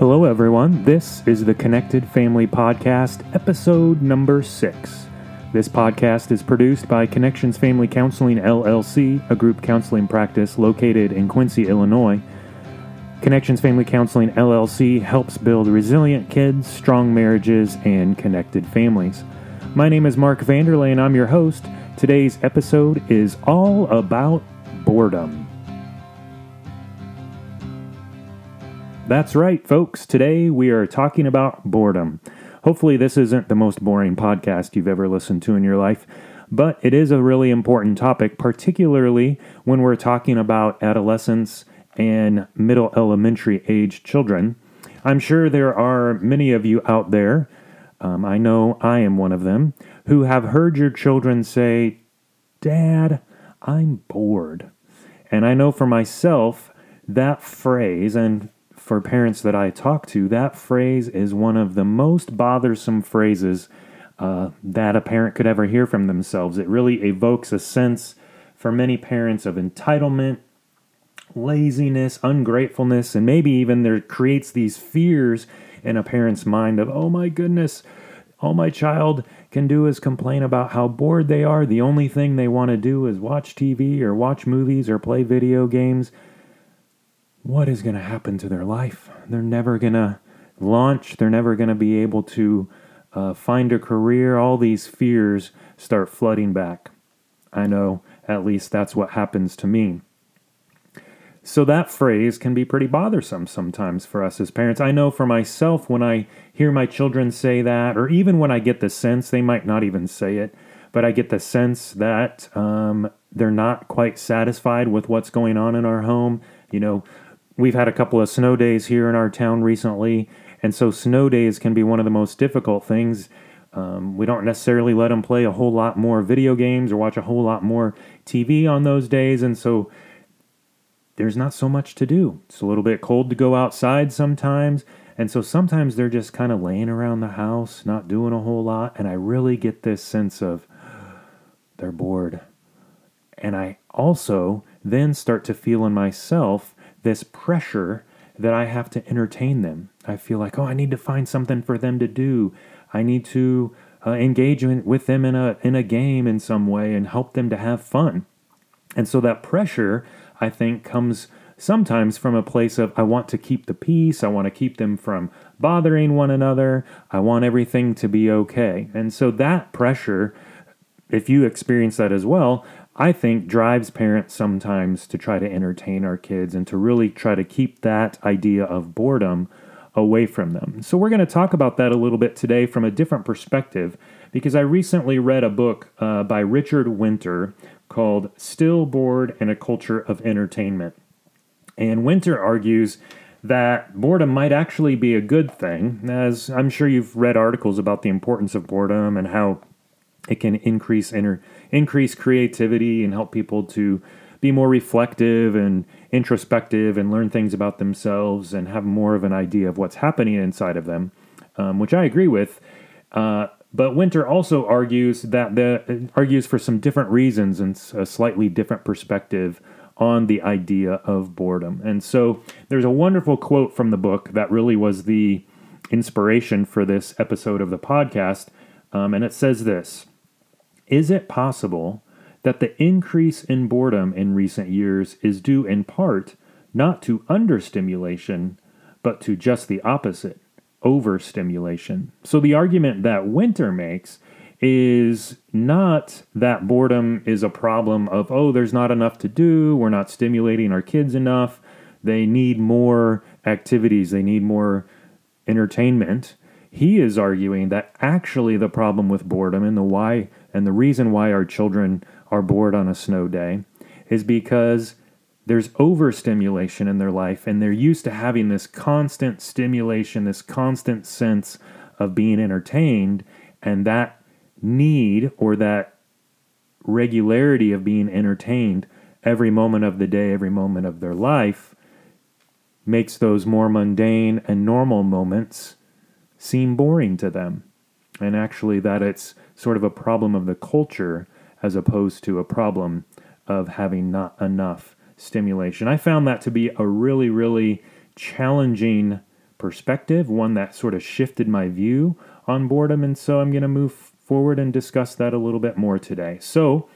Hello, everyone. This is the Connected Family Podcast, episode number six. This podcast is produced by Connections Family Counseling LLC, a group counseling practice located in Quincy, Illinois. Connections Family Counseling LLC helps build resilient kids, strong marriages, and connected families. My name is Mark Vanderlay, and I'm your host. Today's episode is all about boredom. That's right, folks. Today we are talking about boredom. Hopefully, this isn't the most boring podcast you've ever listened to in your life, but it is a really important topic, particularly when we're talking about adolescents and middle elementary age children. I'm sure there are many of you out there, um, I know I am one of them, who have heard your children say, Dad, I'm bored. And I know for myself, that phrase, and for parents that I talk to, that phrase is one of the most bothersome phrases uh, that a parent could ever hear from themselves. It really evokes a sense for many parents of entitlement, laziness, ungratefulness, and maybe even there creates these fears in a parent's mind of, oh my goodness, all my child can do is complain about how bored they are. The only thing they want to do is watch TV or watch movies or play video games what is going to happen to their life? They're never going to launch, they're never going to be able to uh, find a career. All these fears start flooding back. I know at least that's what happens to me. So that phrase can be pretty bothersome sometimes for us as parents. I know for myself when I hear my children say that, or even when I get the sense, they might not even say it, but I get the sense that um, they're not quite satisfied with what's going on in our home. You know, We've had a couple of snow days here in our town recently, and so snow days can be one of the most difficult things. Um, we don't necessarily let them play a whole lot more video games or watch a whole lot more TV on those days, and so there's not so much to do. It's a little bit cold to go outside sometimes, and so sometimes they're just kind of laying around the house, not doing a whole lot, and I really get this sense of they're bored. And I also then start to feel in myself this pressure that I have to entertain them. I feel like, oh, I need to find something for them to do. I need to uh, engage in, with them in a in a game in some way and help them to have fun. And so that pressure, I think, comes sometimes from a place of I want to keep the peace. I want to keep them from bothering one another. I want everything to be okay. And so that pressure, if you experience that as well, I think drives parents sometimes to try to entertain our kids and to really try to keep that idea of boredom away from them. So, we're going to talk about that a little bit today from a different perspective because I recently read a book uh, by Richard Winter called Still Bored in a Culture of Entertainment. And Winter argues that boredom might actually be a good thing, as I'm sure you've read articles about the importance of boredom and how it can increase inner increase creativity and help people to be more reflective and introspective and learn things about themselves and have more of an idea of what's happening inside of them, um, which I agree with. Uh, but Winter also argues that the argues for some different reasons and a slightly different perspective on the idea of boredom. And so there's a wonderful quote from the book that really was the inspiration for this episode of the podcast. Um, and it says this is it possible that the increase in boredom in recent years is due in part not to understimulation, but to just the opposite overstimulation? So the argument that Winter makes is not that boredom is a problem of, oh, there's not enough to do, we're not stimulating our kids enough, they need more activities, they need more entertainment. He is arguing that actually the problem with boredom and the why and the reason why our children are bored on a snow day is because there's overstimulation in their life and they're used to having this constant stimulation, this constant sense of being entertained, and that need or that regularity of being entertained every moment of the day, every moment of their life makes those more mundane and normal moments seem boring to them. And actually, that it's sort of a problem of the culture as opposed to a problem of having not enough stimulation. I found that to be a really, really challenging perspective, one that sort of shifted my view on boredom. And so I'm going to move forward and discuss that a little bit more today. So,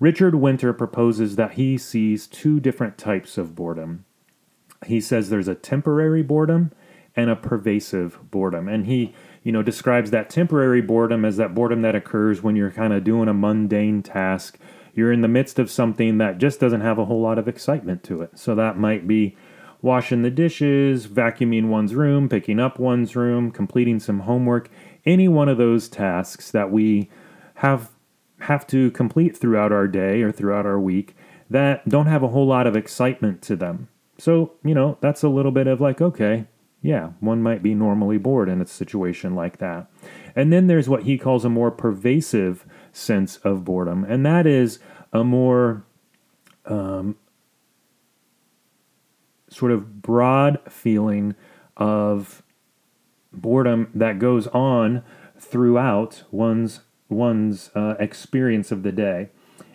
Richard Winter proposes that he sees two different types of boredom. He says there's a temporary boredom and a pervasive boredom. And he, you know, describes that temporary boredom as that boredom that occurs when you're kind of doing a mundane task. You're in the midst of something that just doesn't have a whole lot of excitement to it. So that might be washing the dishes, vacuuming one's room, picking up one's room, completing some homework, any one of those tasks that we have have to complete throughout our day or throughout our week that don't have a whole lot of excitement to them. So, you know, that's a little bit of like, okay, yeah, one might be normally bored in a situation like that. And then there's what he calls a more pervasive sense of boredom, and that is a more um, sort of broad feeling of boredom that goes on throughout one's one's uh, experience of the day.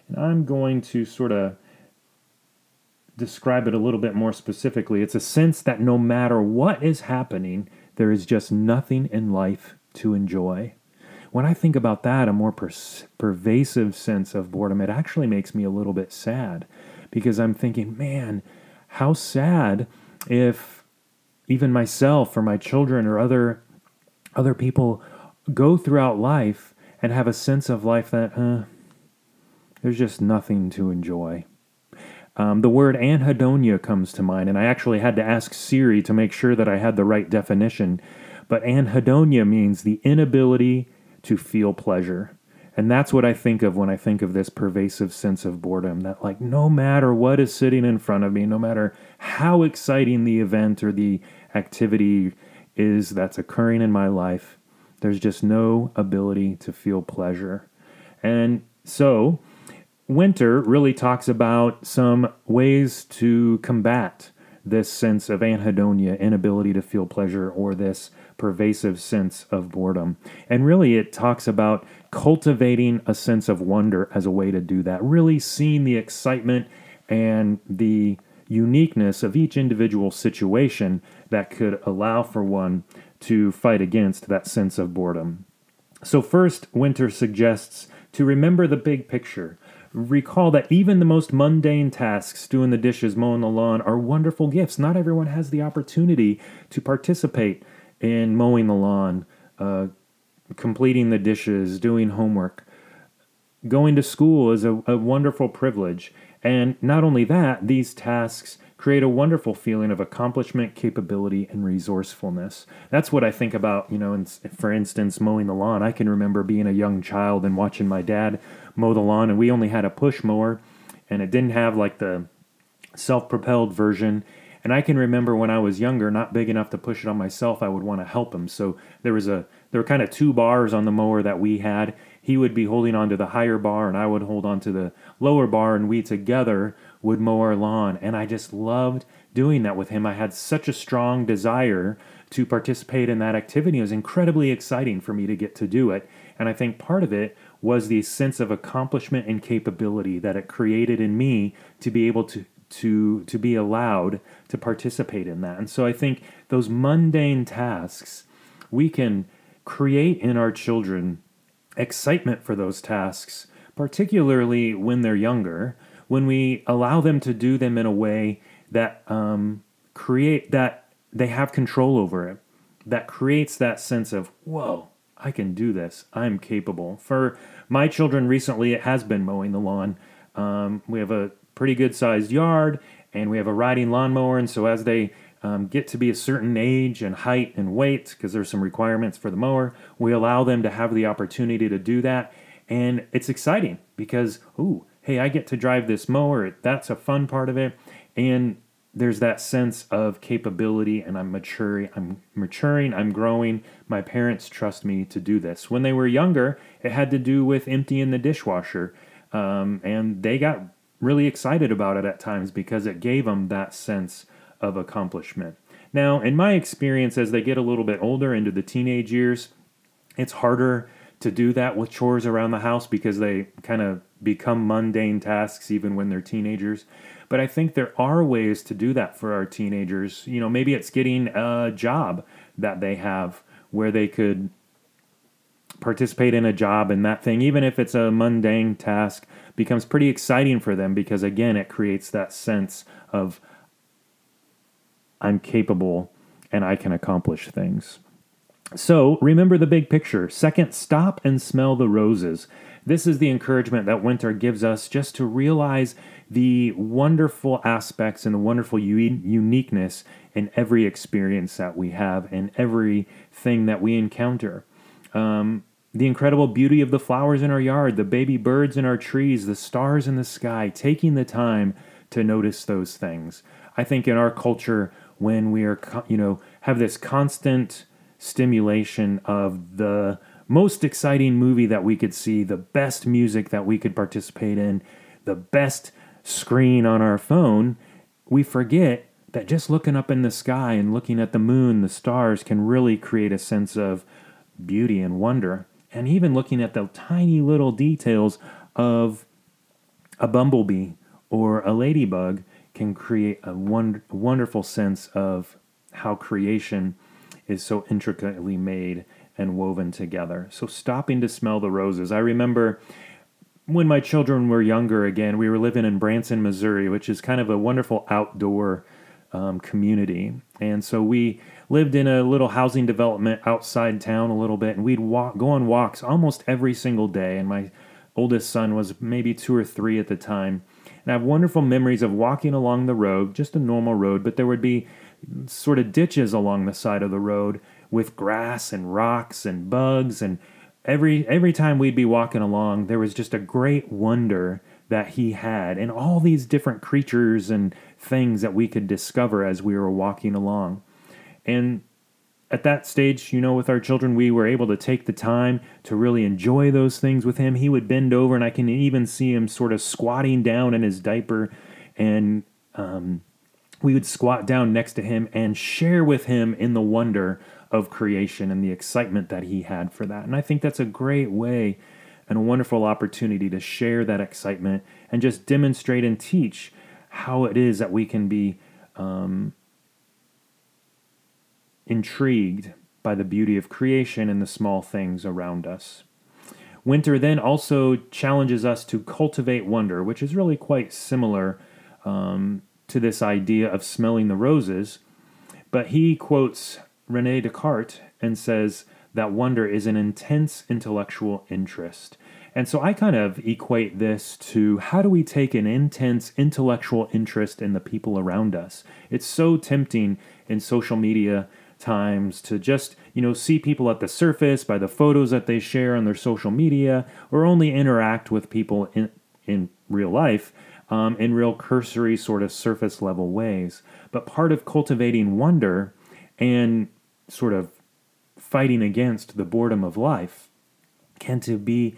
And I'm going to sort of describe it a little bit more specifically. It's a sense that no matter what is happening, there is just nothing in life to enjoy. When I think about that, a more per- pervasive sense of boredom, it actually makes me a little bit sad because I'm thinking, man, how sad if even myself or my children or other other people go throughout life and have a sense of life that uh, there's just nothing to enjoy. Um, the word anhedonia comes to mind, and I actually had to ask Siri to make sure that I had the right definition. But anhedonia means the inability to feel pleasure. And that's what I think of when I think of this pervasive sense of boredom that, like, no matter what is sitting in front of me, no matter how exciting the event or the activity is that's occurring in my life, there's just no ability to feel pleasure. And so, Winter really talks about some ways to combat this sense of anhedonia, inability to feel pleasure, or this pervasive sense of boredom. And really, it talks about cultivating a sense of wonder as a way to do that, really seeing the excitement and the uniqueness of each individual situation that could allow for one to fight against that sense of boredom. So, first, Winter suggests to remember the big picture recall that even the most mundane tasks, doing the dishes, mowing the lawn, are wonderful gifts. Not everyone has the opportunity to participate in mowing the lawn, uh, completing the dishes, doing homework. Going to school is a, a wonderful privilege. And not only that, these tasks create a wonderful feeling of accomplishment, capability, and resourcefulness. That's what I think about, you know, for instance, mowing the lawn. I can remember being a young child and watching my dad mow the lawn, and we only had a push mower, and it didn't have like the self propelled version. And I can remember when I was younger, not big enough to push it on myself, I would want to help him. So there was a there were kind of two bars on the mower that we had. He would be holding onto the higher bar and I would hold onto the lower bar and we together would mow our lawn. And I just loved doing that with him. I had such a strong desire to participate in that activity. It was incredibly exciting for me to get to do it. And I think part of it was the sense of accomplishment and capability that it created in me to be able to to to be allowed to participate in that. And so I think those mundane tasks we can create in our children excitement for those tasks, particularly when they're younger, when we allow them to do them in a way that um, create that they have control over it, that creates that sense of, whoa, I can do this. I'm capable. For my children recently, it has been mowing the lawn. Um, we have a pretty good sized yard and we have a riding lawnmower. And so as they um, get to be a certain age and height and weight, because there's some requirements for the mower, we allow them to have the opportunity to do that. And it's exciting because, ooh, hey, I get to drive this mower. That's a fun part of it. And there's that sense of capability and I'm maturing, I'm maturing, I'm growing. My parents trust me to do this. When they were younger, it had to do with emptying the dishwasher. Um, and they got really excited about it at times because it gave them that sense of accomplishment. Now, in my experience, as they get a little bit older into the teenage years, it's harder to do that with chores around the house because they kind of become mundane tasks even when they're teenagers. But I think there are ways to do that for our teenagers. You know, maybe it's getting a job that they have where they could participate in a job and that thing, even if it's a mundane task, becomes pretty exciting for them because, again, it creates that sense of I'm capable and I can accomplish things. So remember the big picture. Second, stop and smell the roses. This is the encouragement that winter gives us just to realize the wonderful aspects and the wonderful u- uniqueness in every experience that we have and everything that we encounter. Um, the incredible beauty of the flowers in our yard, the baby birds in our trees, the stars in the sky, taking the time to notice those things. I think in our culture, when we are, you know, have this constant stimulation of the most exciting movie that we could see, the best music that we could participate in, the best screen on our phone, we forget that just looking up in the sky and looking at the moon, the stars, can really create a sense of beauty and wonder. And even looking at the tiny little details of a bumblebee or a ladybug can create a wonder, wonderful sense of how creation is so intricately made and woven together. So, stopping to smell the roses. I remember when my children were younger again, we were living in Branson, Missouri, which is kind of a wonderful outdoor um, community. And so we lived in a little housing development outside town a little bit, and we'd walk, go on walks almost every single day. And my oldest son was maybe two or three at the time. And I have wonderful memories of walking along the road, just a normal road, but there would be sort of ditches along the side of the road with grass and rocks and bugs and every every time we'd be walking along there was just a great wonder that he had and all these different creatures and things that we could discover as we were walking along. And at that stage you know with our children we were able to take the time to really enjoy those things with him. He would bend over and i can even see him sort of squatting down in his diaper and um, we would squat down next to him and share with him in the wonder of creation and the excitement that he had for that. And I think that's a great way and a wonderful opportunity to share that excitement and just demonstrate and teach how it is that we can be um, intrigued by the beauty of creation and the small things around us. Winter then also challenges us to cultivate wonder, which is really quite similar um, to this idea of smelling the roses. But he quotes Rene Descartes and says that wonder is an intense intellectual interest. And so I kind of equate this to how do we take an intense intellectual interest in the people around us? It's so tempting in social media times to just, you know, see people at the surface by the photos that they share on their social media or only interact with people in in real life um, in real cursory sort of surface level ways. But part of cultivating wonder and sort of fighting against the boredom of life can to be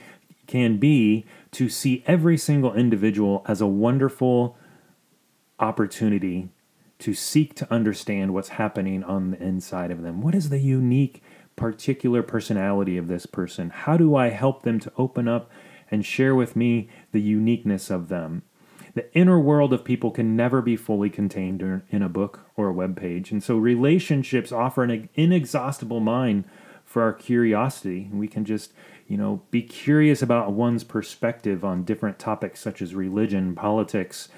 can be to see every single individual as a wonderful opportunity to seek to understand what's happening on the inside of them. What is the unique particular personality of this person? How do I help them to open up and share with me the uniqueness of them? The inner world of people can never be fully contained in a book or a web page. And so relationships offer an inexhaustible mine for our curiosity. We can just, you know, be curious about one's perspective on different topics such as religion, politics,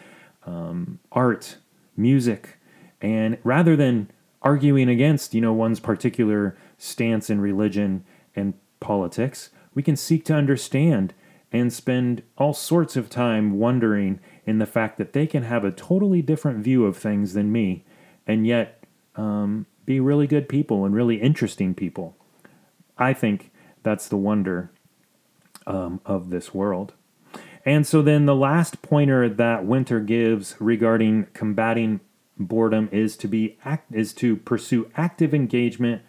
um, art, music. And rather than arguing against, you know, one's particular stance in religion and politics, we can seek to understand and spend all sorts of time wondering in the fact that they can have a totally different view of things than me and yet um, be really good people and really interesting people. I think that's the wonder um, of this world. And so then the last pointer that Winter gives regarding combating boredom is to be act, is to pursue active engagement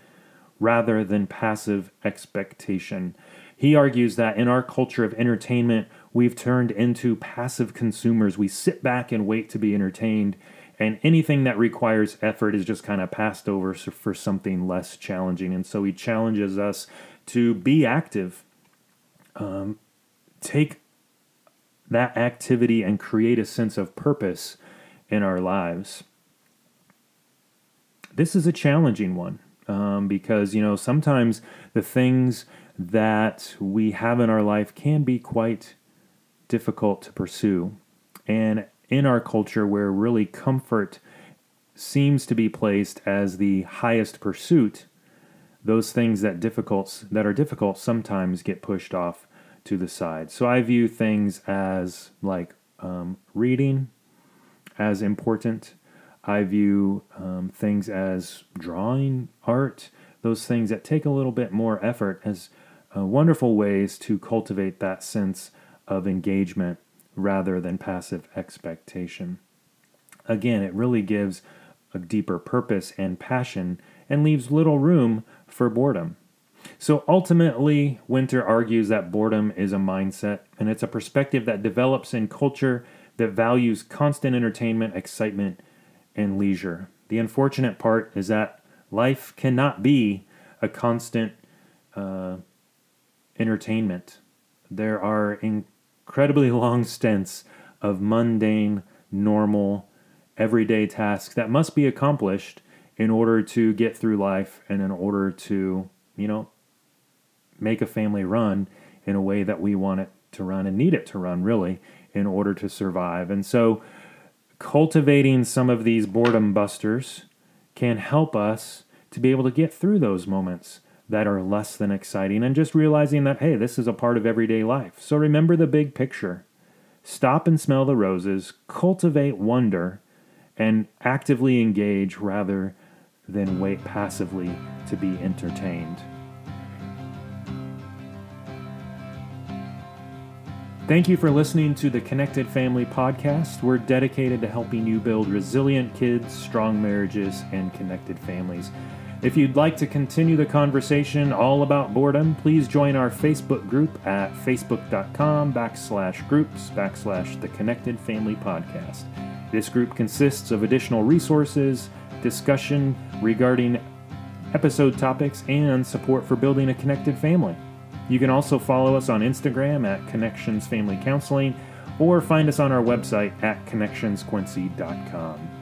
rather than passive expectation. He argues that in our culture of entertainment, we've turned into passive consumers. We sit back and wait to be entertained, and anything that requires effort is just kind of passed over for something less challenging. And so he challenges us to be active, um, take that activity and create a sense of purpose in our lives. This is a challenging one um, because, you know, sometimes the things that we have in our life can be quite difficult to pursue. And in our culture, where really comfort seems to be placed as the highest pursuit, those things that difficult that are difficult sometimes get pushed off to the side. So I view things as like um, reading as important. I view um, things as drawing, art, those things that take a little bit more effort as uh, wonderful ways to cultivate that sense of engagement rather than passive expectation. Again, it really gives a deeper purpose and passion and leaves little room for boredom. So ultimately, Winter argues that boredom is a mindset and it's a perspective that develops in culture that values constant entertainment, excitement, and leisure. The unfortunate part is that life cannot be a constant uh, entertainment. There are incredibly long stints of mundane, normal, everyday tasks that must be accomplished in order to get through life and in order to, you know, make a family run in a way that we want it to run and need it to run, really, in order to survive. And so, cultivating some of these boredom busters can help us to be able to get through those moments that are less than exciting and just realizing that, hey, this is a part of everyday life. So, remember the big picture. Stop and smell the roses, cultivate wonder, and actively engage rather than wait passively to be entertained. Thank you for listening to the Connected Family Podcast. We're dedicated to helping you build resilient kids, strong marriages, and connected families. If you'd like to continue the conversation all about boredom, please join our Facebook group at facebook.com backslash groups backslash the Connected Family Podcast. This group consists of additional resources, discussion regarding episode topics, and support for building a connected family. You can also follow us on Instagram at Connections Family Counseling or find us on our website at connectionsquincy.com.